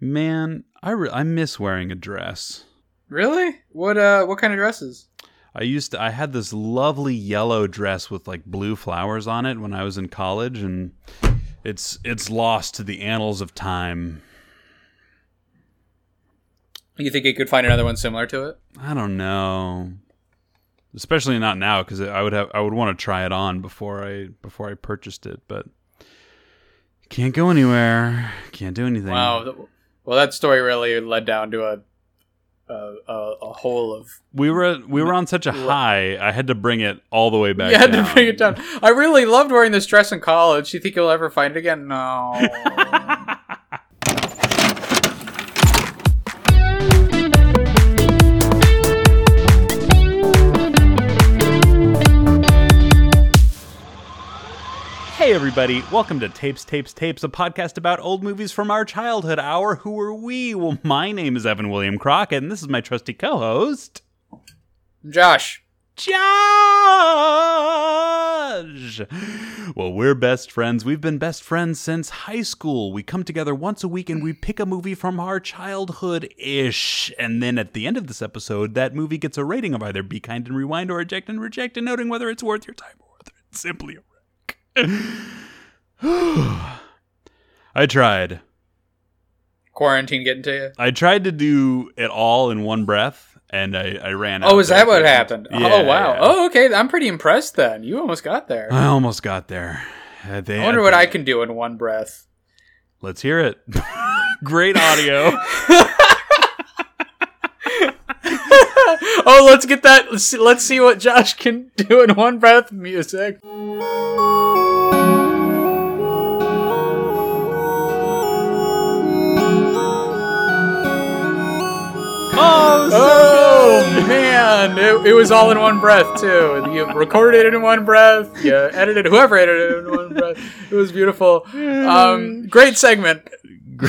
Man, I re- I miss wearing a dress. Really? What uh what kind of dresses? I used to I had this lovely yellow dress with like blue flowers on it when I was in college and it's it's lost to the annals of time. You think you could find another one similar to it? I don't know. Especially not now cuz I would have I would want to try it on before I before I purchased it, but can't go anywhere. Can't do anything. Wow. Well, that story really led down to a a, a, a hole of. We were we were on such a high. I had to bring it all the way back. You had down. to bring it down. I really loved wearing this dress in college. You think you'll ever find it again? No. Hey everybody, welcome to Tapes, Tapes, Tapes, a podcast about old movies from our childhood hour. Who are we? Well, my name is Evan William Crockett, and this is my trusty co-host, Josh. Josh. Well, we're best friends. We've been best friends since high school. We come together once a week and we pick a movie from our childhood ish. And then at the end of this episode, that movie gets a rating of either Be Kind and Rewind or Eject and Reject, and noting whether it's worth your time or whether it's simply a I tried. Quarantine getting to you? I tried to do it all in one breath, and I, I ran out. Oh, is that what quickly. happened? Yeah, oh, wow. yeah. Oh, okay. I'm pretty impressed then. You almost got there. I almost got there. Uh, they- I wonder what I can do in one breath. Let's hear it. Great audio. oh, let's get that. Let's see, let's see what Josh can do in one breath music. Oh, man, it, it was all in one breath too. You recorded it in one breath. You edited whoever edited it in one breath. It was beautiful. Um, great segment.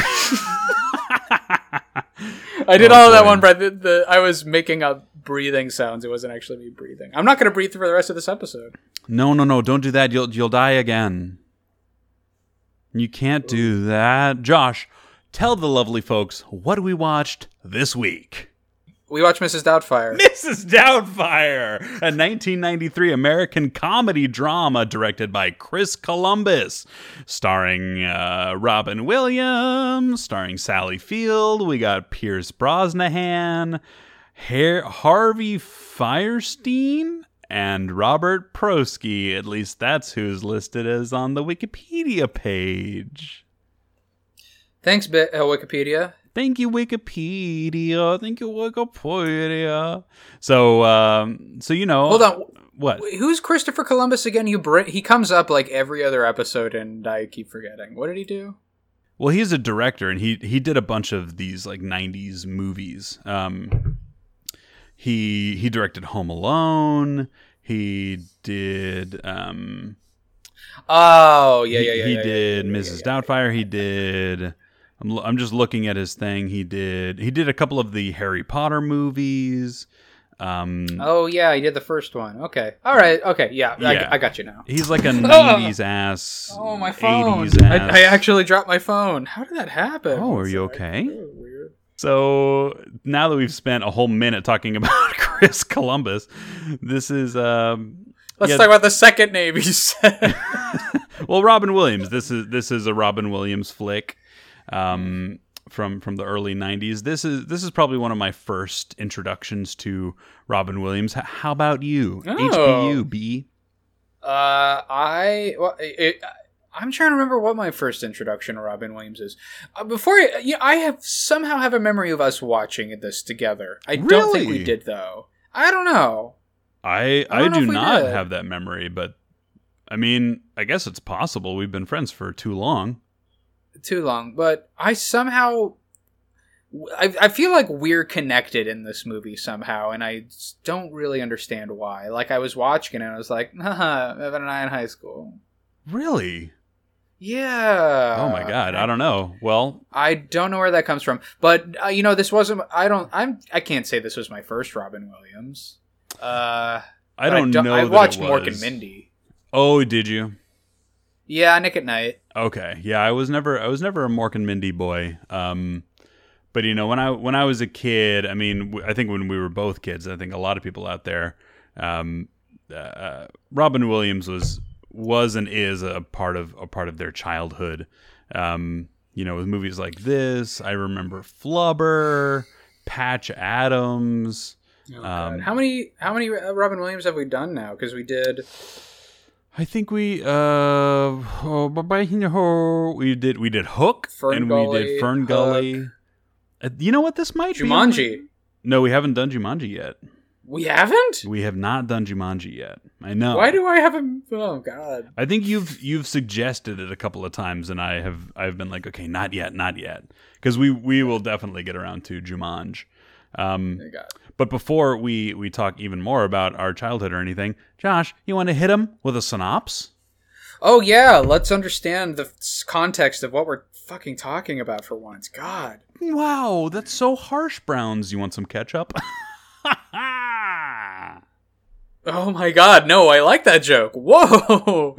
I did Oh, all of that one breath. The, the, I was making up breathing sounds. It wasn't actually me breathing. I'm not going to breathe for the rest of this episode. No, no, no! Don't do that. You'll you'll die again. You can't do that, Josh. Tell the lovely folks what we watched this week. We watched Mrs. Doubtfire. Mrs. Doubtfire, a 1993 American comedy drama directed by Chris Columbus, starring uh, Robin Williams, starring Sally Field. We got Pierce Brosnan, Har- Harvey Fierstein, and Robert Prosky. At least that's who's listed as on the Wikipedia page. Thanks, uh, Wikipedia. Thank you, Wikipedia. Thank you, Wikipedia. So, um, so you know, Hold on. What? Who's Christopher Columbus again? You br- he comes up like every other episode, and I keep forgetting. What did he do? Well, he's a director, and he he did a bunch of these like '90s movies. Um, he he directed Home Alone. He did. Um, Oh, yeah, he, yeah, yeah. he yeah, did yeah, Mrs. yeah, yeah. Doubtfire. He did. I'm lo- I'm just looking at his thing. He did. He did a couple of the Harry Potter movies. Um, Oh yeah, he did the first one. Okay, all right, okay, yeah, Yeah. I, I got you now. He's like a '90s ass. Oh my phone! 80s ass. I, I actually dropped my phone. How did that happen? Oh, are you okay? So now that we've spent a whole minute talking about Chris Columbus, this is um, Let's Yeah. talk about the second name you said. well Robin Williams. This is this is a Robin Williams flick um, from from the early '90s. This is this is probably one of my first introductions to Robin Williams. How about you? Oh. HBU B. uh, I well, it, I'm trying to remember what my first introduction to Robin Williams is. Uh, before, I- yeah, I have somehow have a memory of us watching this together. I don't think we did though. I don't know. I I I, know do not did. have that memory, but I mean, I guess it's possible. We've been friends for too long. Too long, but I somehow I, I feel like we're connected in this movie somehow, and I don't really understand why. Like I was watching it, and I was like, "Haha, Evan and I in high school." Really? Yeah. Oh my god, I don't know. Well, I don't know where that comes from, but uh, you know, this wasn't. I don't. I'm. I can't say this was my first Robin Williams. Uh, I but don't, know. I watched Mork and. Mindy. Oh, did you? Yeah, Nick at Nite. Okay, yeah, I was never I was never a Mork and Mindy boy. Um, but you know when I when I was a kid, I mean, I think when we were both kids, I think a lot of people out there, um, uh, Robin Williams was was and is a part of a part of their childhood. Um, you know, with movies like this, I remember Flubber, Patch Adams. Oh, Um, how many how many uh, Robin Williams have we done now? Because we did. I think we uh oh, bye- bye, you we did we did Hook Fern and Gully, we did Fern Gully. Uh, you know what this might be? Jumanji. No, we haven't done Jumanji yet. We haven't. We have not done Jumanji yet. I know. Why do I have a? Oh God. I think you've you've suggested it a couple of times, and I have I've been like, okay, not yet, not yet, because we we will definitely get around to Jumanji. Um, God. But before we we talk even more about our childhood or anything, Josh, you want to hit him with a synopsis? Oh yeah, let's understand the context of what we're fucking talking about for once. God. Wow, that's so harsh, Browns. You want some ketchup? Oh my God. No, I like that joke. Whoa.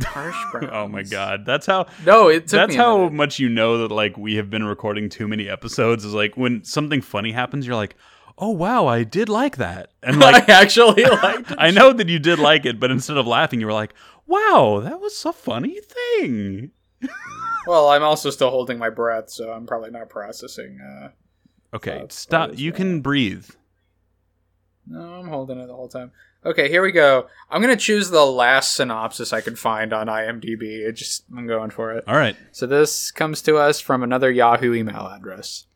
Harsh Browns. oh my god, that's how No, it took that's how much you know that like we have been recording too many episodes. Is like when something funny happens, you're like, oh wow, I did like that, and like I actually liked it. I know that you did like it, but instead of laughing, you were like, wow, that was a funny thing. Well, I'm also still holding my breath, so I'm probably not processing. Uh, Okay, stop. You can breathe. no, I'm holding it the whole time. Okay, here we go. I'm gonna choose the last synopsis I could find on IMDb. It just I'm going for it. All right. So this comes to us from another Yahoo email address.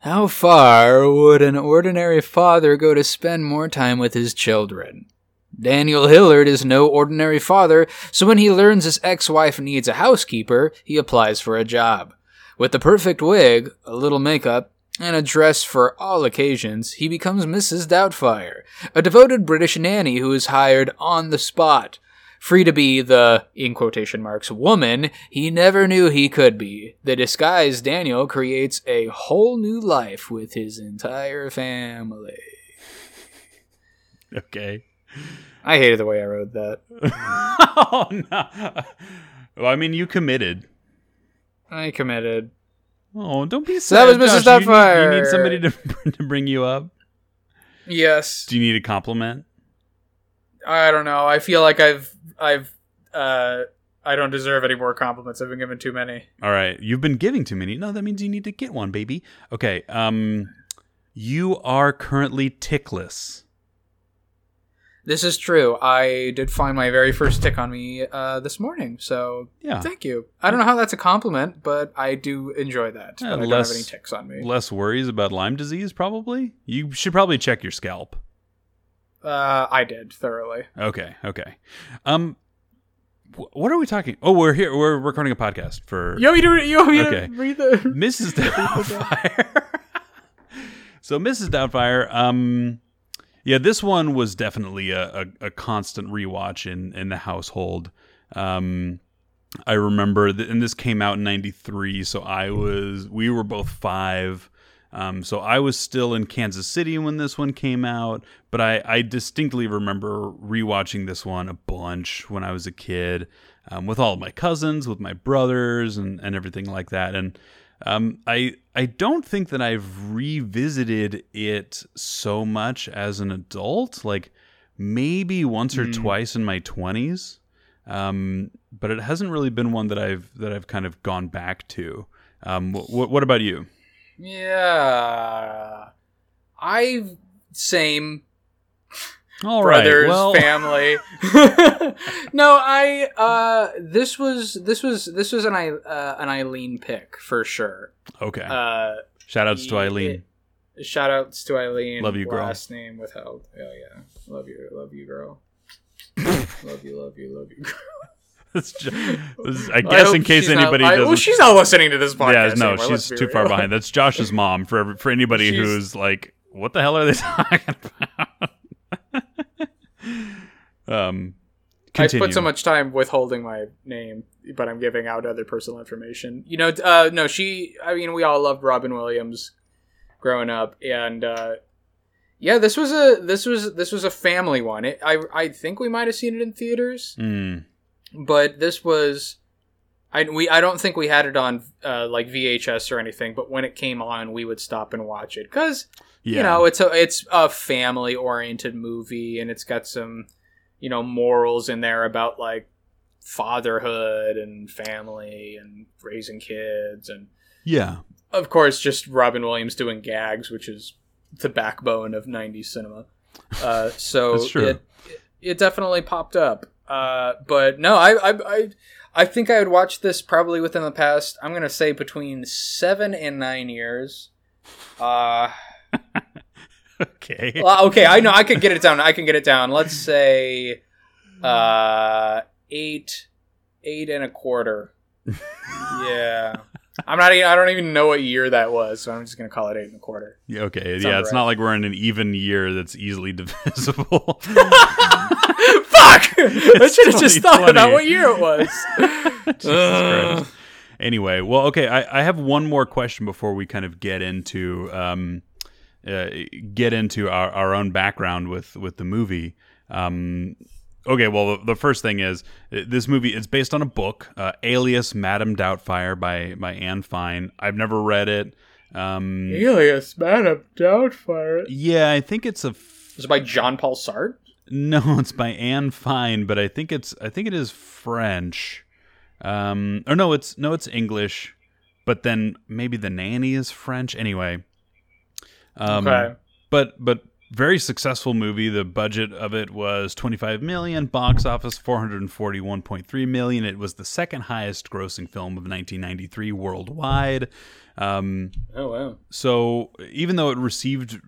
How far would an ordinary father go to spend more time with his children? Daniel Hillard is no ordinary father, so when he learns his ex wife needs a housekeeper, he applies for a job. With the perfect wig, a little makeup, and a dress for all occasions, he becomes Mrs. Doubtfire, a devoted British nanny who is hired on the spot. Free to be the, in quotation marks, woman he never knew he could be. The disguised Daniel creates a whole new life with his entire family. Okay. I hated the way I wrote that. oh no. Well, I mean, you committed. I committed. Oh, don't be sad. So that was Mrs. Josh. You need- You need somebody to to bring you up. Yes. Do you need a compliment? I don't know. I feel like I've I've uh I don't deserve any more compliments. I've been given too many. All right, you've been giving too many. No, that means you need to get one, baby. Okay. Um, you are currently tickless. This is true. I did find my very first tick on me uh, this morning, so Yeah. thank you. I don't know how that's a compliment, but I do enjoy that. Yeah, but I don't less- have any ticks on me. Less worries about Lyme disease, probably. You should probably check your scalp. Uh, I did thoroughly. Okay. Okay. Um, wh- what are we talking? Oh, we're here. We're recording a podcast for You want me to, you want me Okay. to read the? Mrs. Doubtfire. so Mrs. Doubtfire, um, yeah, this one was definitely a, a, a constant rewatch in in the household. Um, I remember, th- and this came out in '93, so I was we were both five. Um, so I was still in Kansas City when this one came out, but I, I distinctly remember rewatching this one a bunch when I was a kid, um, with all of my cousins, with my brothers, and, and everything like that. And um, I I don't think that I've revisited it so much as an adult, like maybe once or Mm. twice in my twenties, um, but it hasn't really been one that I've that I've kind of gone back to. Um, wh- wh- what about you? Yeah, I same All right, brothers, well, family. no, I uh this was this was this was an I uh, an Eileen pick for sure. okay. Uh Shout outs to Eileen. shout outs to Eileen. Love you, girl. Last name withheld. Oh yeah. Love you, love you, girl. love you, love you, love you. Girl. That's ju- is- I guess in case she's not- anybody I- doesn't. well, she's not listening to this podcast. yeah, no, anymore, she's too far real. behind. That's Josh's mom. For for anybody She's- who's like, what the hell are they talking about? um, I put so much time withholding my name, but I'm giving out other personal information. You know, uh, no, she. I mean, we all loved Robin Williams growing up, and uh, Yeah, this was a this was this was a family one. It, I I think we might have seen it in theaters, Mm. But this was I we I don't think we had it on uh, like VHS or anything. But when it came on, we would stop and watch it because Yeah. you know it's a it's a family oriented movie and it's got some you know morals in there about like fatherhood and family and raising kids and yeah. of course just robin williams doing gags which is the backbone of 90s cinema uh, so it it definitely popped up uh, but no I, I i i think i would watch this probably within the past i'm gonna say between seven and nine years uh Okay. well, okay, I know I could get it down. I can get it down. Let's say uh eight eight and a quarter. yeah. I'm not I don't even know what year that was, so I'm just going to call it eight and a quarter. Yeah, okay. Sounds yeah, it's right. not like we're in an even year that's easily divisible. Fuck! I should have just thought about what year it was. Jesus Christ. Anyway, well, okay. I, I have one more question before we kind of get into um, uh, get into our, our own background with with the movie. Um, okay, well, the, the first thing is uh, this movie is based on a book, uh, Alias Madame Doubtfire by by Anne Fine. I've never read it. Um, Alias, Madame Doubtfire. yeah, I think it's a Was it by John Paul Sartre? No, it's by Anne Fine, but I think it's I think it is French. Um, or no, it's no, it's English. But then maybe the nanny is French. Anyway, um, Okay. but but very successful movie. The budget of it was 25 million, box office 441.3 million. It was the second highest grossing film of 1993 worldwide. Um, Oh, wow. so even though it received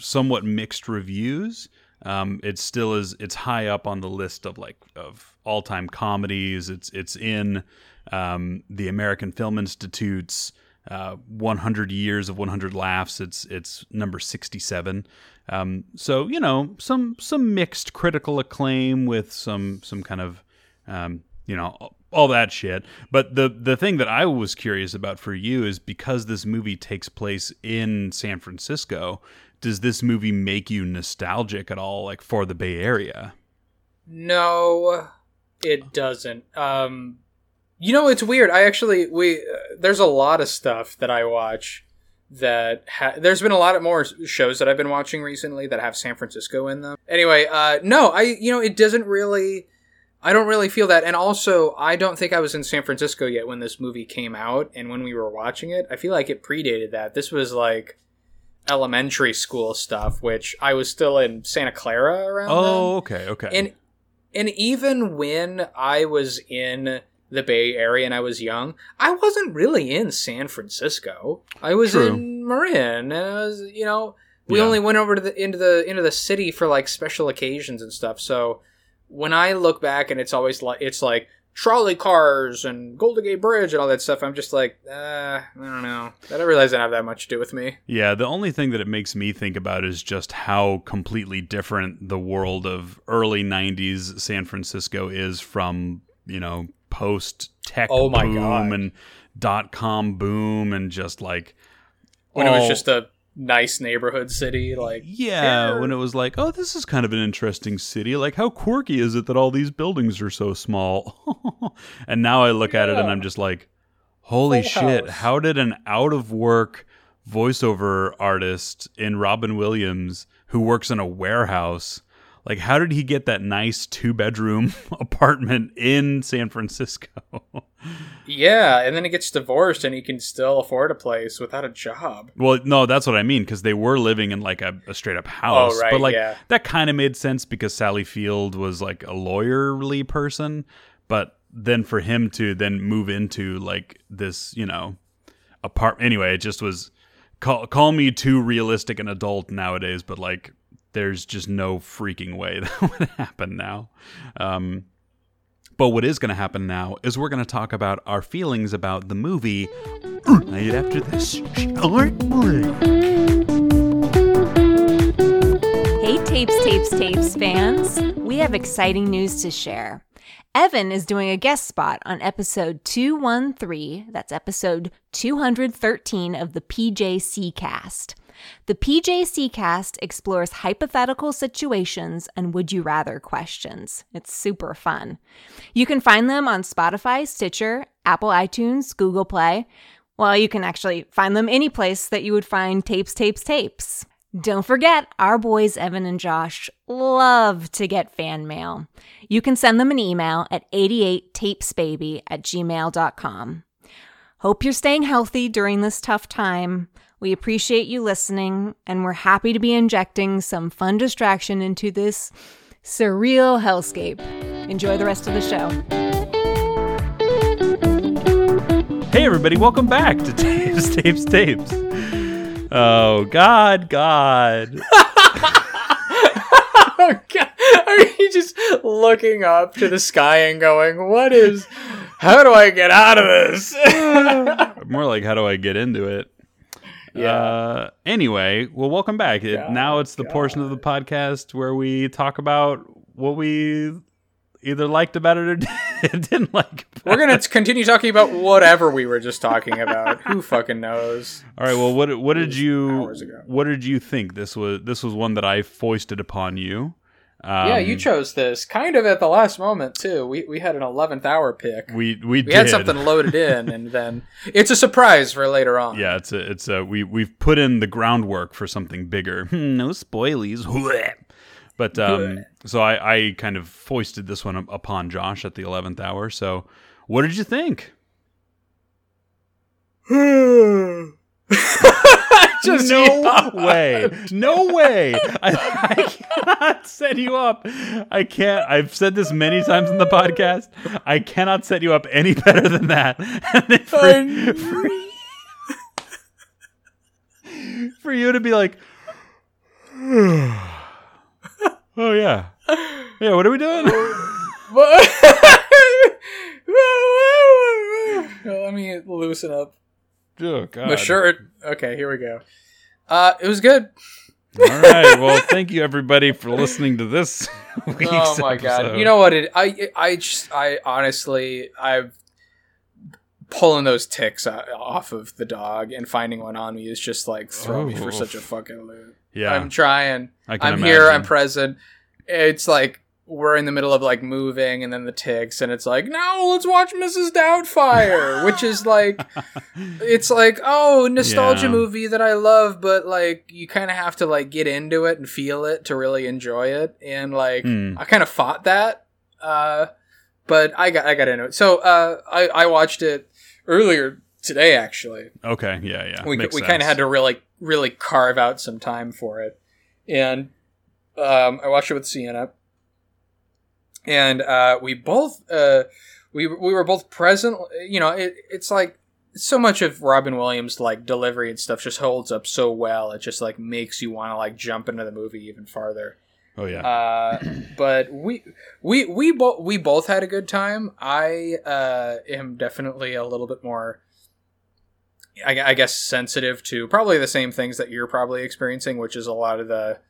somewhat mixed reviews, um, it still is it's high up on the list of like of all time comedies. It's it's in um, the American Film Institute's uh, 100 years of 100 laughs. It's it's number 67. Um, so you know some some mixed critical acclaim with some some kind of um, you know all that shit. But the the thing that I was curious about for you is because this movie takes place in San Francisco. Does this movie make you nostalgic at all, like for the Bay Area? No, it doesn't. Um, you know, it's weird. I actually we uh, there's a lot of stuff that I watch that ha- there's been a lot of more shows that I've been watching recently that have San Francisco in them. Anyway, uh, no, I you know it doesn't really. I don't really feel that, and also I don't think I was in San Francisco yet when this movie came out, and when we were watching it, I feel like it predated that. This was like elementary school stuff, which I was still in Santa Clara around. then. Oh, okay, okay. And and even when I was in the Bay Area and I was young, I wasn't really in San Francisco. I was True. in Marin. And I was, you know, we Yeah. only went over to the into the into the city for like special occasions and stuff. So when I look back and it's always like it's like trolley cars and Golden Gate Bridge and all that stuff, I'm just like, uh, I don't know. I don't realize it have that much to do with me. Yeah, the only thing that it makes me think about is just how completely different the world of early 90s San Francisco is from, you know, post tech Oh my boom God. and dot com boom and just like When it was just a nice neighborhood city, like yeah, Yeah. when it was like, oh, this is kind of an interesting city. Like, how quirky is it that all these buildings are so small? and now I look at it and I'm just like, holy Full shit, house. how did an out of work voiceover artist in Robin Williams who works in a warehouse, like, how did he get that nice two bedroom apartment in San Francisco? Yeah, and then he gets divorced and he can still afford a place without a job. Well, no, that's what I mean because they were living in like a, a straight up house. Oh, right, but like yeah. that kind of made sense because Sally Field was like a lawyerly person, but then for him to then move into like this, you know, apart. Anyway, it just was call call me too realistic and adult nowadays, but like there's just no freaking way that would happen now. Um, but what is going to happen now is we're going to talk about our feelings about the movie right after this short break. Hey, Tapes, Tapes, Tapes fans. We have exciting news to share. Evan is doing a guest spot on episode 213, that's episode 213 of the PJC cast. The PJC cast explores hypothetical situations and would you rather questions. It's super fun. You can find them on Spotify, Stitcher, Apple iTunes, Google Play. Well, you can actually find them any place that you would find tapes, tapes, tapes. Don't forget, our boys Evan and Josh love to get fan mail. You can send them an email at 88tapesbaby at gmail.com. Hope you're staying healthy during this tough time. We appreciate you listening, and we're happy to be injecting some fun distraction into this surreal hellscape. Enjoy the rest of the show. Hey, everybody, welcome back to Tapes, Tapes, Tapes. Oh, God, God. oh god are you just looking up to the sky and going what is how do i get out of this More like, how do I get into it? Yeah. Uh, anyway, well, welcome back. It, God, now it's the portion of the podcast where we talk about what we either liked about it or didn't like. About we're gonna continue talking about whatever we were just talking about who fucking knows All right. Well, what what did you what did you think? This was this was one that I foisted upon you. Um, yeah you chose this kind of at the last moment too we, we had an 11th hour pick we we, we did. had something loaded in and then it's a surprise for later on Yeah, it's a it's a we we've put in the groundwork for something bigger. Hmm, no spoilies. But um, so I I kind of foisted this one upon Josh at the eleventh hour. So what did you think? just no yeah. way, no way. I, I cannot set you up. I can't. I've said this many times in the podcast. I cannot set you up any better than that. For, for, for you to be like, oh yeah, yeah. What are we doing? Let me loosen up oh God. my shirt. Okay, here we go. Uh, it was good. All right. Well, thank you everybody for listening to this. Week's oh my god! You know what? It I I just I honestly I'm pulling those ticks off of the dog and finding one on me is just like throw me for Oh. such a fucking loop. Yeah, I'm trying. I I'm here. I'm present. It's like we're in the middle of like moving, and then the ticks, and it's like, no, let's watch Mrs. Doubtfire, which is like, it's like, oh, nostalgia Yeah. movie that I love, but like you kind of have to like get into it and feel it to really enjoy it, and like Hmm. I kind of fought that, uh, but I got I got into it. So uh, I I watched it earlier today actually Okay. Yeah. Yeah. we Makes we kind of had to really really carve out some time for it, and um, I watched it with Sienna, and uh, we both uh, we we were both present. You know, it, it's like so much of Robin Williams like delivery and stuff just holds up so well. It just like makes you want to like jump into the movie even farther. Oh yeah. Uh, but we we we both we both had a good time. I uh, am definitely a little bit more, I, I guess, sensitive to probably the same things that you're probably experiencing, which is a lot of the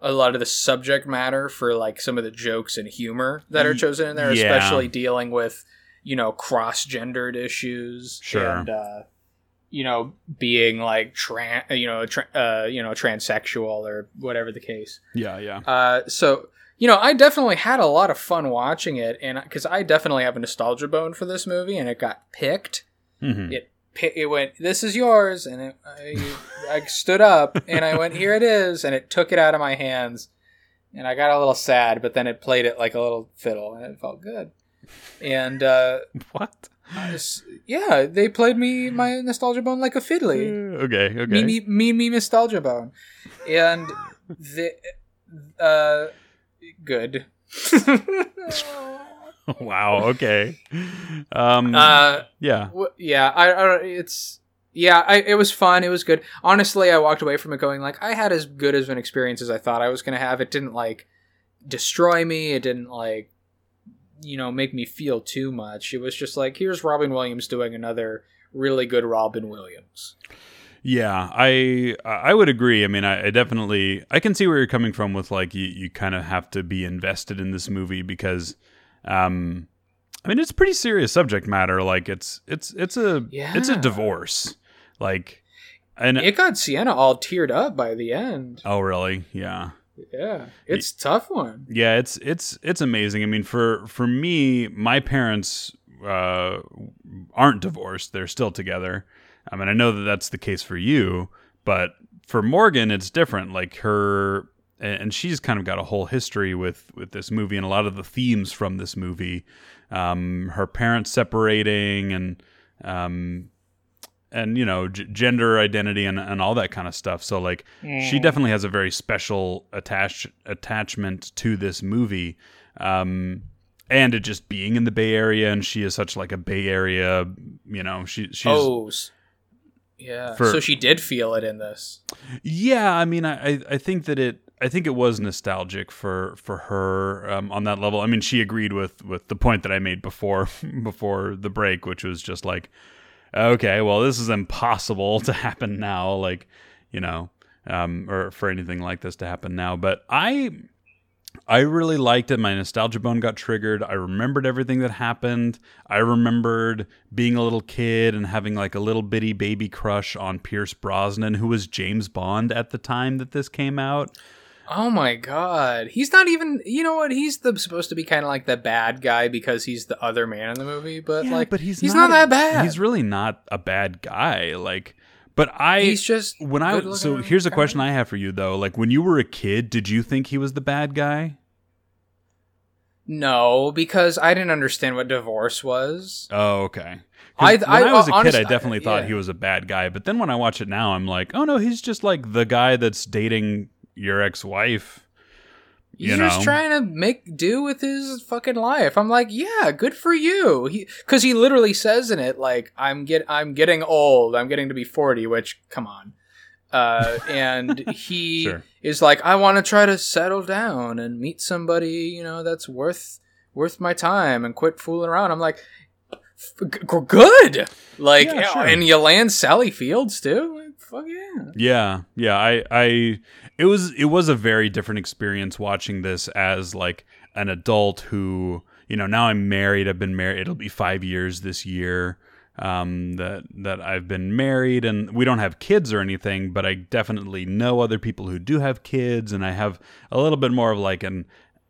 a lot of the subject matter for like some of the jokes and humor that are chosen in there, yeah. especially dealing with you know cross gendered issues. Sure. And, uh, you know, being like trans, you know, tra- uh, you know, transsexual or whatever the case. yeah. Yeah. Uh, so you know, I definitely had a lot of fun watching it, and because I definitely have a nostalgia bone for this movie, and it got picked. Mhm. It it went, "This is yours," and it, I, I stood up and I went, "Here it is," and it took it out of my hands, and I got a little sad, but then it played it like a little fiddle, and it felt good. And uh, What? I just- yeah, they played me my nostalgia bone like a fiddly Okay. Okay. me me me me nostalgia bone and the uh good wow. Okay. Um. uh yeah. w- yeah I, I it's yeah I, it was fun it was good honestly i walked away from it going like i had as good as an experience as i thought i was gonna have it didn't like destroy me it didn't like you know make me feel too much it was just like here's robin williams doing another really good robin williams Yeah, I I would agree. I mean, I, I definitely I can see where you're coming from with like you, you kind of have to be invested in this movie because, um, I mean, it's a pretty serious subject matter. Like it's it's it's a it's a divorce. Like, and it got Sienna all teared up by the end. oh really? Yeah. Yeah, it's a tough one. Yeah, it's it's it's amazing. I mean, for for me, my parents uh, aren't divorced; they're still together. I mean, I know that that's the case for you, but for Morgan, it's different. Like her, and she's kind of got a whole history with with this movie and a lot of the themes from this movie. Um, her parents separating and um, and you know g- gender identity and, and all that kind of stuff so like she definitely has a very special attach attachment to this movie um and it just being in the bay area and she is such like a bay area you know she she's oh, yeah. For- so she did feel it in this. yeah i mean I, I- I think that it i think it was nostalgic for for her um, on that level i mean she agreed with with the point that i made before before the break which was just like okay well this is impossible to happen now like you know um or for anything like this to happen now but i I really liked it. My nostalgia bone got triggered. I remembered everything that happened. I remembered being a little kid and having like a little bitty baby crush on Pierce Brosnan, who was James Bond at the time that this came out. Oh my god, he's not even. You know what? He's the supposed to be kind of like the bad guy because he's the other man in the movie, but Yeah, like, but he's he's not, not, that bad. He's really not a bad guy. Like, but I He's just when I so here's a question I have for you though. Like when you were a kid, did you think he was the bad guy? No, because I didn't understand what divorce was. Oh, okay. I- when I- I, was a honest- kid, I definitely thought yeah. he was a bad guy. But then when I watch it now, I'm like, oh no, he's just like the guy that's dating your ex-wife. He's You just trying to make do with his fucking life. I'm like, yeah, good for you. He because he literally says in it like, I'm get I'm getting old. I'm getting to be 40. Which come on. Uh, and he Sure. is like, I want to try to settle down and meet somebody you know that's worth worth my time and quit fooling around. I'm like, good. Like, Yeah, sure. and you land Sally Fields too. Like, fuck yeah. Yeah, yeah. I, I, it was, it was a very different experience watching this as like an adult who, you know, now I'm married. I've been married. It'll be five years this year um, that that I've been married, and we don't have kids or anything. But I definitely know other people who do have kids, and I have a little bit more of like an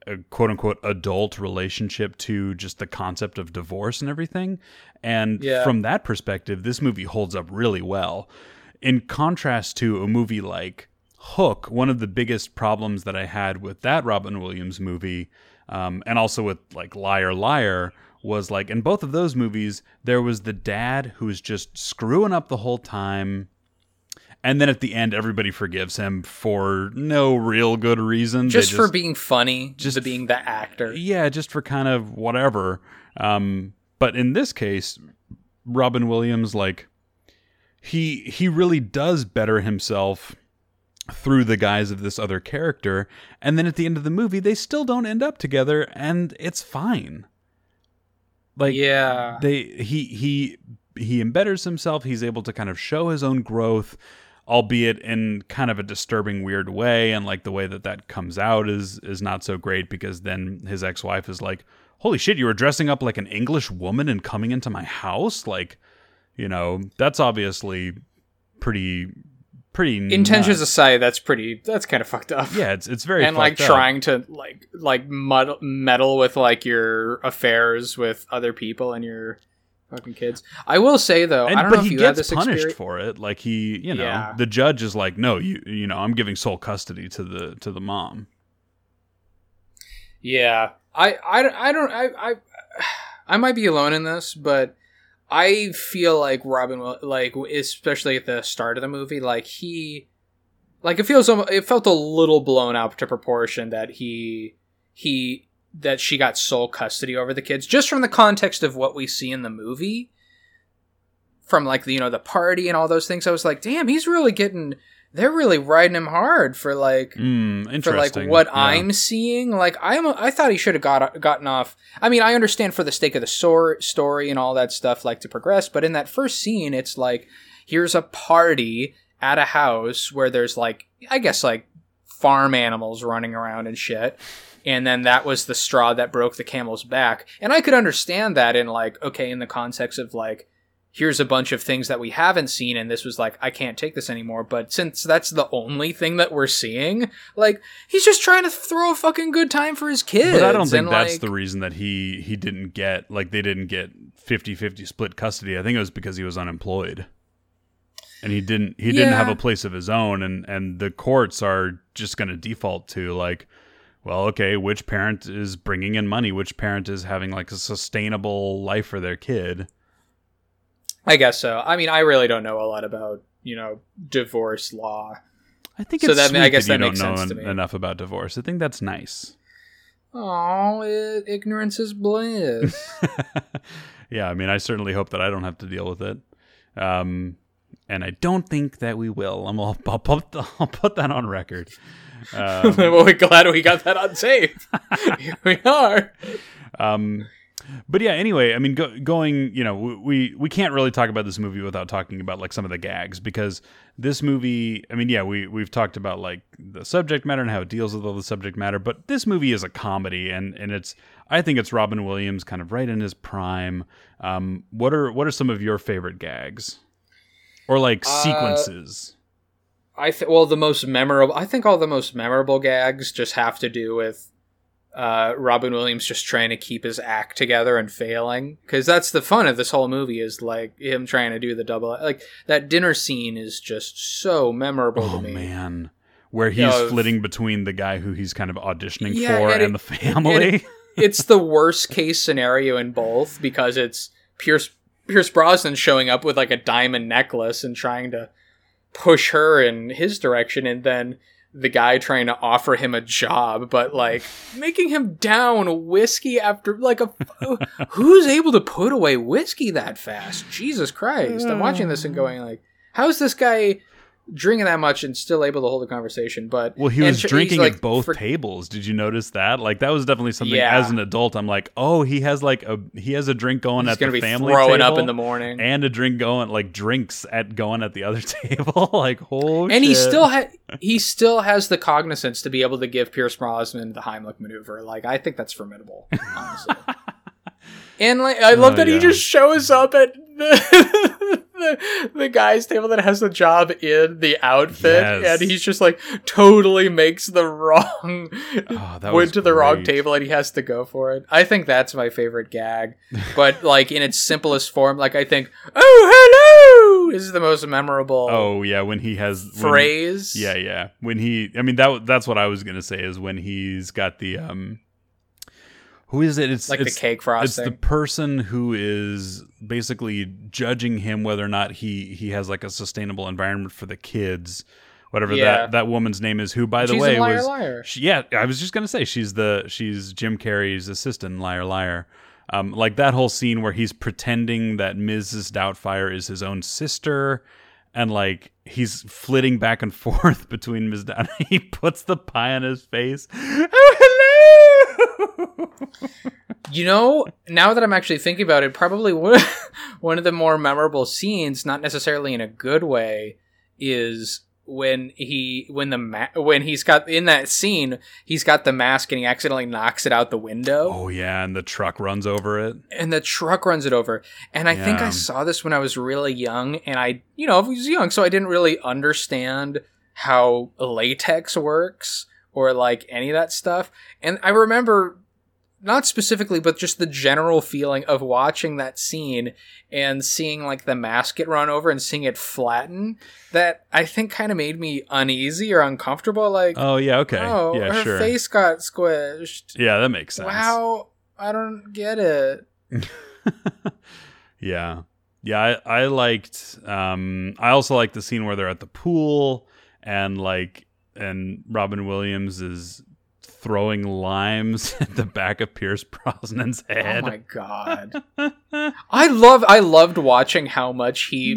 a quote unquote adult relationship to just the concept of divorce and everything. And Yeah. from that perspective, this movie holds up really well. In contrast to a movie like Hook, one of the biggest problems that I had with that Robin Williams movie, um, and also with like Liar Liar, was like in both of those movies, there was the dad who was just screwing up the whole time. And then at the end, everybody forgives him for no real good reason. They Just, for being funny, just- for being the actor. yeah, just for kind of whatever. Um, but in this case, Robin Williams, like he he really does better himself through the guise of this other character, and then at the end of the movie, they still don't end up together, and it's fine. Like yeah. they he he he embedders himself he's able to kind of show his own growth albeit in kind of a disturbing weird way and like the way that that comes out is is not so great because then his ex-wife is like holy shit you were dressing up like an english woman and coming into my house like you know that's obviously pretty pretty Intentions nuts. aside, that's pretty. That's kind of fucked up. yeah it's it's very and like up. trying to like like muddle, meddle with like your affairs with other people and your fucking kids. I will say though, And, I don't but know if he gets this punished experience. for it. Like he, you know, Yeah. the judge is like, no, you, you know, I'm giving sole custody to the to the mom. Yeah, I I, I don't I, I I might be alone in this, but I feel like Robin, like especially at the start of the movie, like he, like it feels it felt a little blown out to proportion that he he that she got sole custody over the kids. Just from the context of what we see in the movie from like the you know the party and all those things i was like damn he's really getting they're really riding him hard for like Mm, for like what Yeah. I'm seeing. Like I'm, I thought he should have got gotten off. I mean, I understand for the sake of the sor- story and all that stuff, like to progress. But in that first scene, it's like here's a party at a house where there's like, I guess like farm animals running around and shit. And then that was the straw that broke the camel's back. And I could understand that in like, okay, in the context of like here's a bunch of things that we haven't seen and this was like I can't take this anymore but since that's the only thing that we're seeing like he's just trying to throw a fucking good time for his kids But I don't think and, that's like, the reason that he he didn't get like they didn't get 50-50 split custody. I think it was because he was unemployed. And he didn't he didn't have a place of his own and and the courts are just going to default to like well, okay, which parent is bringing in money? Which parent is having like a sustainable life for their kid? I guess so I mean I really don't know a lot about you know divorce law I think So that- I guess that that makes sense to me. enough about divorce. I think that's nice. oh ignorance is bliss yeah, I mean, I certainly hope that I don't have to deal with it. Um, and I don't think that we will. I'm, I'll, I'll, put, I'll put that on record. Um, well we're glad we got that on tape here we are um, but yeah, anyway, I mean, go, going, you know, we we can't really talk about this movie without talking about like some of the gags because this movie, I mean, yeah, we we've talked about like the subject matter and how it deals with all the subject matter, but this movie is a comedy and and it's I think it's Robin Williams kind of right in his prime. Um, what are what are some of your favorite gags or like Uh, sequences? I th- well, the most memorable. I think all the most memorable gags just have to do with uh, Robin Williams just trying to keep his act together and failing. Because that's the fun of this whole movie is like him trying to do the double. Like that dinner scene is just so memorable Oh to me. man, where he's flitting between the guy who he's kind of auditioning Yeah, for and and, it- the family. it's the worst case scenario in both because it's Pierce Pierce Brosnan showing up with like a diamond necklace and trying to push her in his direction, and then the guy trying to offer him a job, but like making him down whiskey after like a who's able to put away whiskey that fast? Jesus Christ! I'm watching this and mm. going like, how's this guy? Drinking that much and still able to hold a conversation, but Well, he was he's, drinking like, at both for- tables. Did you notice that? Like that was definitely something. Yeah. As an adult, I'm like, oh, he has like a he has a drink going He's at the family throwing up in the morning. and a drink going like drinks at going at the other table. like, oh, and he still ha- he still has the cognizance to be able to give Pierce Brosnan the Heimlich maneuver. Like I think that's formidable, honestly. and like I oh love Oh, that he just shows up at the, the the guy's table that has the job in the outfit, Yes. and he's just like totally makes the wrong Oh, that went to the wrong table, and he has to go for it. I think that's my favorite gag, but like in its simplest form, like I think "Oh hello" is the most memorable Oh yeah, when he has when- phrase. yeah, yeah. When he, I mean that that's what I was gonna say is when he's got the um. Who is it? It's like it's, the cake frosting. It's the person who is basically judging him whether or not he he has like a sustainable environment for the kids, whatever Yeah. that that woman's name is. Who, by the She's way, a liar, was liar. she, yeah. I was just gonna say she's the she's Jim Carrey's assistant, liar, liar. Um, like that whole scene where he's pretending that Mrs. Doubtfire is his own sister, and like he's flitting back and forth between Ms. Doubtfire. He puts the pie on his face. You know, now that I'm actually thinking about it, probably one of the more memorable scenes, not necessarily in a good way, is when he when the ma- when he's got in that scene, he's got the mask and he accidentally knocks it out the window. oh yeah, and the truck runs over it. and the truck runs it over. And I think I saw this when I was really young, and I, you know, I was young, so I didn't really understand how latex works or like any of that stuff. And I remember not specifically, but just the general feeling of watching that scene and seeing like the mask get run over and seeing it flatten that I think kind of made me uneasy or uncomfortable. Like, Oh yeah, okay, oh, yeah, her sure. face got squished. Yeah, that makes sense. Wow, I don't get it. Yeah. Yeah, I, I liked um I also liked the scene where they're at the pool and like and Robin Williams is throwing limes at the back of Pierce Brosnan's head. Oh my god. I love I loved watching how much he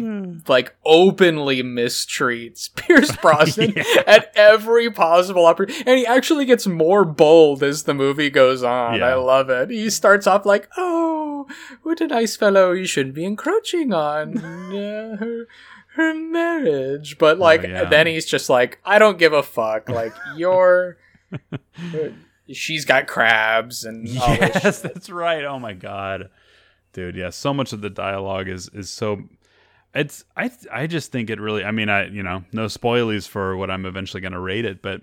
like openly mistreats Pierce Brosnan Yeah. at every possible opportunity. And he actually gets more bold as the movie goes on. Yeah. I love it. He starts off like, "Oh, what a nice fellow. You shouldn't be encroaching on uh, her her marriage." But like Oh, yeah. then he's just like, "I don't give a fuck. Like you're she's got crabs and yes, that's right. Oh my god. dude. Yeah, so much of the dialogue is is so. It's I I just think it really. I mean, I you know no spoilies for what I'm eventually going to rate it, but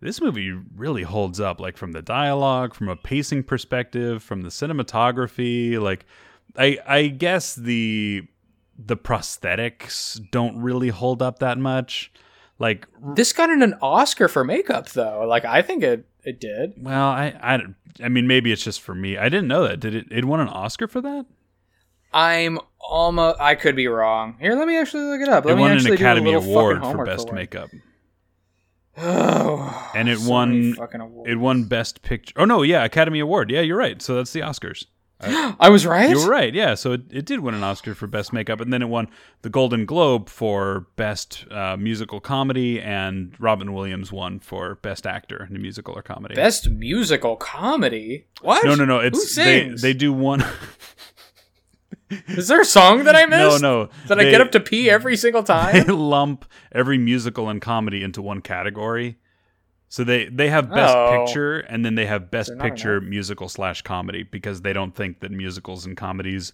this movie really holds up. Like from the dialogue, from a pacing perspective, from the cinematography. Like, I I guess the the prosthetics don't really hold up that much. Like, This got an Oscar for makeup, though. Like, I think it it did. well, I I I mean maybe it's just for me. I didn't know that. Did it? It won an Oscar for that? I'm almost. I could be wrong. Here, let me actually look it up. Let it me won an actually do a Academy Award for best it. makeup. Oh, And it so won- many fucking awards. It won Best Picture. Oh no, yeah, Academy Award. Yeah, you're right. So that's the Oscars. I was right. You were right. Yeah, so it, it did win an Oscar for Best Makeup, and then it won the Golden Globe for Best uh, Musical Comedy, and Robin Williams won for Best Actor in a Musical or Comedy. Best musical comedy. What? no, no, no. Who It's they. sings? They do one. Is there a song that I no, missed? no. That I get up to pee every single They time? lump every musical and comedy into one category. So they they have Best Oh. Picture, and then they have Best Picture musical slash comedy because they don't think that musicals and comedies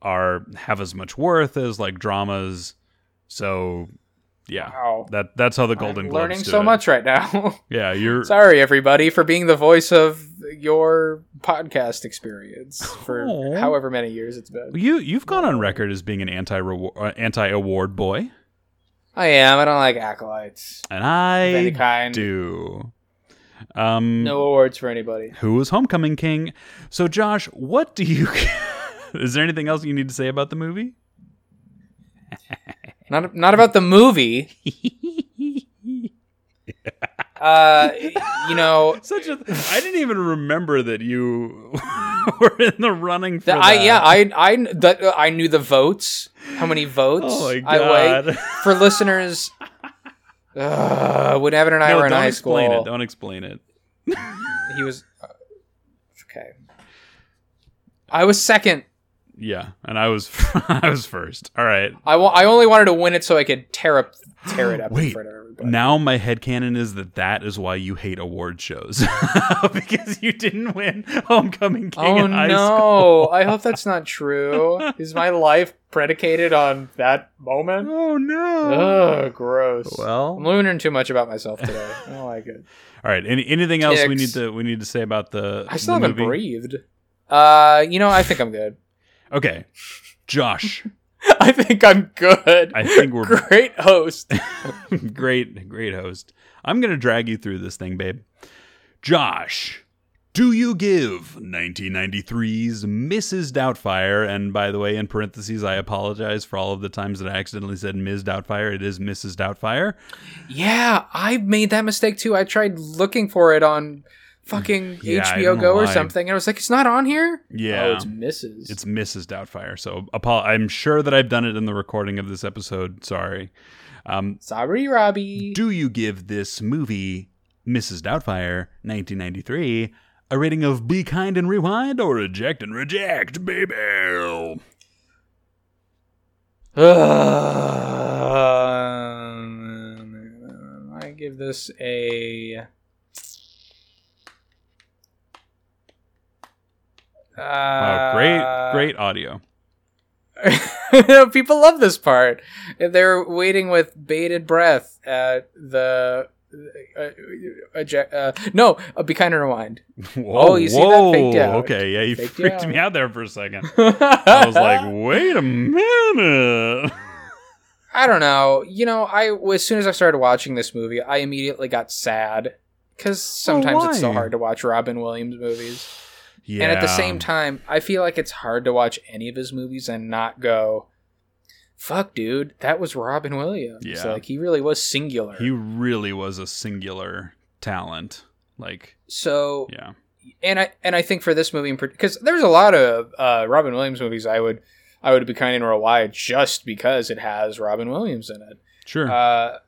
are have as much worth as like dramas. So yeah, Wow. that that's how the Golden I'm Globes learning so it. much right now. Yeah, you're Sorry, everybody, for being the voice of your podcast experience for however many years it's been. you you've gone on record as being an anti uh, anti award boy, I am. I don't like acolytes and of any I kind. do. Um, No awards for anybody. who was Homecoming King. So, Josh, what do you? Is there anything else you need to say about the movie? Not not about the movie. Uh, you know, Such a. I didn't even remember that you were in the running for the, that. I yeah I I the, I knew the votes. How many votes? Oh my I god! for listeners. Uh, when Evan and I no, were in high school, don't explain it. Don't explain it. he was uh, okay. I was second. Yeah, and I was I was first. All right. I I only wanted to win it so I could tear up tear it up in Wait, front of everybody. Now my head headcanon is that that is why you hate award shows because you didn't win Homecoming King Oh in no! I hope that's not true. Is my life predicated on that moment? Oh no. Ugh, gross. Well, I'm learning too much about myself today. I don't like it. All right. Any, anything else we need to we need to say about the? I still the haven't movie? breathed. Uh, you know, I think I'm good. Okay, Josh. I think I'm good. I think we're Great host. great, great host. I'm gonna drag you through this thing, babe. Josh, do you give 1993's Mrs. Doubtfire? And by the way, in parentheses, I apologize for all of the times that I accidentally said Ms. Doubtfire. It is Mrs. Doubtfire. yeah, I made that mistake too. I tried looking for it on fucking Yeah, HBO don't Go or why. something, and I was like, it's not on here. Yeah. Oh, it's Mrs. It's Mrs. Doubtfire. So apo- I'm sure that I've done it in the recording of this episode. Sorry. Um, Sorry, Robbie. do you give this movie, Mrs. Doubtfire, 1993, a rating of be kind and rewind or eject and reject, baby? Um, I give this a. Wow, Uh, great, great audio. People love this part. They're waiting with bated breath at the. Uh, eject, uh, no, uh, be kind and rewind. Whoa, Oh, you see that? Faked whoa, out. Okay, yeah, you Faked freaked out. me out there for a second. I was like, wait a minute. I don't know. You know, I as soon as I started watching this movie, I immediately got sad because sometimes it's so hard to watch Robin Williams movies. Yeah. And at the same time, I feel like it's hard to watch any of his movies and not go, "Fuck, dude, that was Robin Williams." Yeah. like he really was singular. he really was a singular talent. Like, so, yeah. and I and I think for this movie, because there's a lot of uh, Robin Williams movies, I would I would be kind and rewind just because it has Robin Williams in it. Sure. Uh,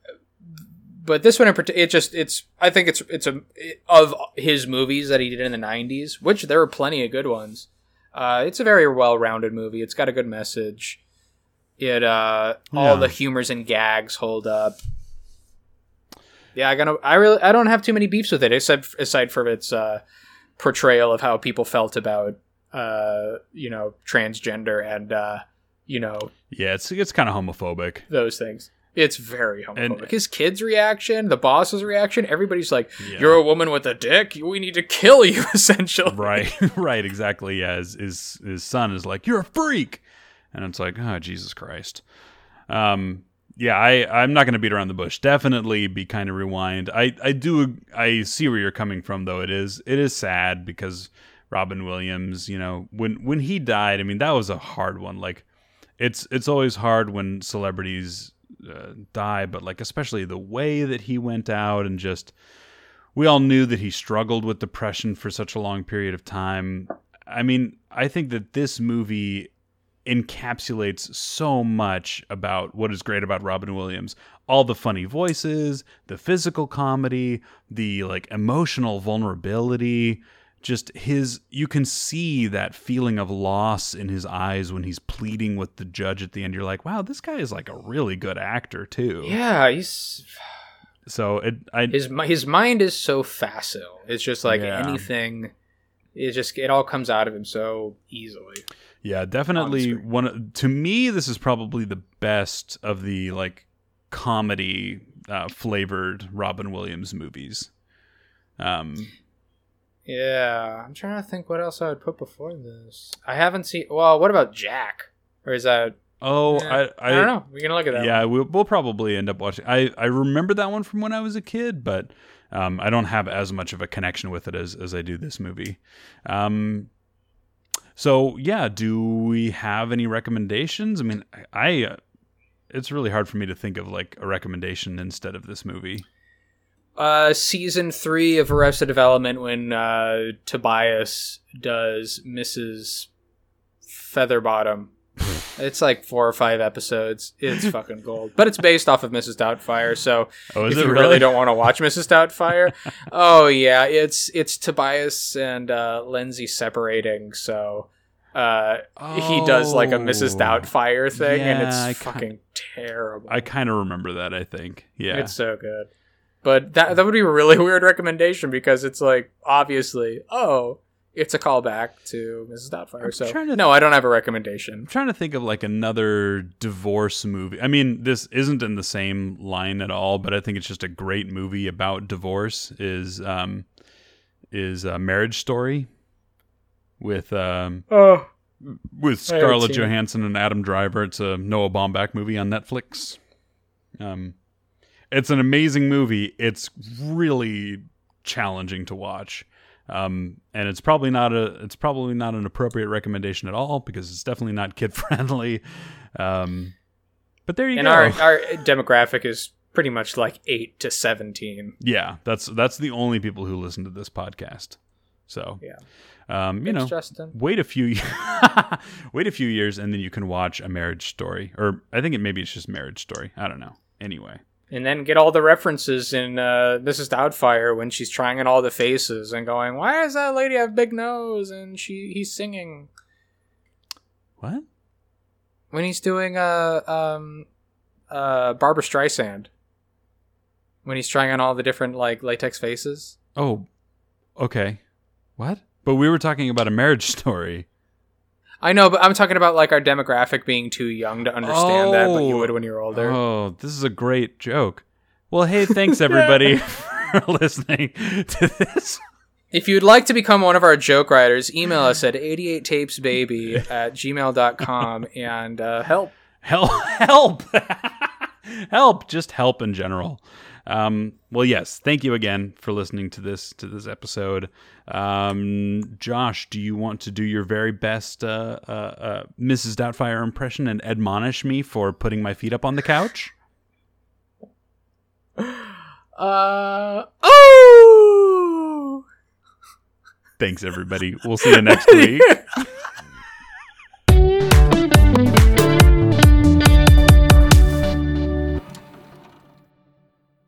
but this one in particular, it just it's I think it's it's a of his movies that he did in the '90s, which there are plenty of good ones. Uh, it's a very well-rounded movie. It's got a good message. It uh, all Yeah. the humors and gags hold up. Yeah, I gotta. I really I don't have too many beefs with it, except aside from its uh, portrayal of how people felt about uh, you know, transgender and uh, you know, Yeah, it's it's kind of homophobic. those things. It's very homophobic. And- His kid's reaction, the boss's reaction, everybody's like, Yeah. "You're a woman with a dick. We need to kill you." Essentially, Right, right, exactly. Yeah, his, his his son is like, "You're a freak," and it's like, "Oh, Jesus Christ." Um, yeah, I I'm not going to beat around the bush. Definitely be kind of rewind. I I do I see where you're coming from though. It is it is sad because Robin Williams, you know, when when he died, I mean that was a hard one. Like, it's it's always hard when celebrities uh, die, but like especially the way that he went out and just we all knew that he struggled with depression for such a long period of time. I mean, I think that this movie encapsulates so much about what is great about Robin Williams. All the funny voices, the physical comedy, the like emotional vulnerability, just his you can see that feeling of loss in his eyes when he's pleading with the judge at the end. You're like, "Wow, this guy is like a really good actor too." yeah, he's So it I his his mind is so facile. It's just like Yeah. anything. It just it all comes out of him so easily. Yeah, definitely screen. one to me this is probably the best of the like comedy uh, flavored Robin Williams movies. Um Yeah, I'm trying to think what else I would put before this. I haven't seen. Well, what about Jack? Or is that? oh, Yeah, I, I, don't know. We can look at that. Yeah, one. we'll, we'll probably end up watching. I I remember that one from when I was a kid, but um, I don't have as much of a connection with it as as I do this movie. Um, so yeah, do we have any recommendations? I mean, I, I uh, it's really hard for me to think of like a recommendation instead of this movie. Uh, season three of Arrested Development when uh, Tobias does Mrs. Featherbottom. it's like four or five episodes. It's fucking gold, but it's based off of Mrs. Doubtfire. So Oh, if you really? really don't want to watch Mrs. Doubtfire, oh yeah, it's it's Tobias and uh, Lindsay separating. So uh, he does like a Mrs. Oh. Doubtfire thing, and Yeah, I it's ki- fucking terrible. I kind of remember that. I think. Yeah. It's so good. But that that would be a really weird recommendation because it's like obviously, oh, it's a callback to Mrs. Doubtfire. I'm so trying to- no, I don't have a recommendation. I'm trying to think of like another divorce movie. I mean, this isn't in the same line at all, but I think it's just a great movie about divorce. Is um, is a Marriage Story with um Oh, with Scarlett. Johansson and Adam Driver. It's a Noah Baumbach movie on Netflix. Um, it's an amazing movie. It's really challenging to watch. Um, and it's probably not a it's probably not an appropriate recommendation at all because it's definitely not kid friendly. Um, but there you and go. And our our demographic is pretty much like eight to seventeen. yeah, that's that's the only people who listen to this podcast. So Yeah. um, you Thanks, know, Justin. wait a few wait a few years and then you can watch a marriage story or i think it maybe it's just marriage story i don't know anyway And then get all the references in uh, Mrs. Doubtfire when she's trying on all the faces and going, "Why does that lady have big nose?" And she he's singing what when he's doing uh um uh Barbra Streisand when he's trying on all the different like latex faces. oh okay what but we were talking about a marriage story I know, but I'm talking about like our demographic being too young to understand that, but you Oh. would when you're older. oh this is a great joke well hey thanks everybody for listening to this If you'd like to become one of our joke writers, email us at 88tapesbaby at gmail.com and uh, help. help help help just help in general um, well yes thank you again for listening to this to this episode. Um, josh do you want to do your very best uh, uh, uh, mrs doubtfire impression and admonish me for putting my feet up on the couch? Uh, oh! thanks everybody. We'll see you next week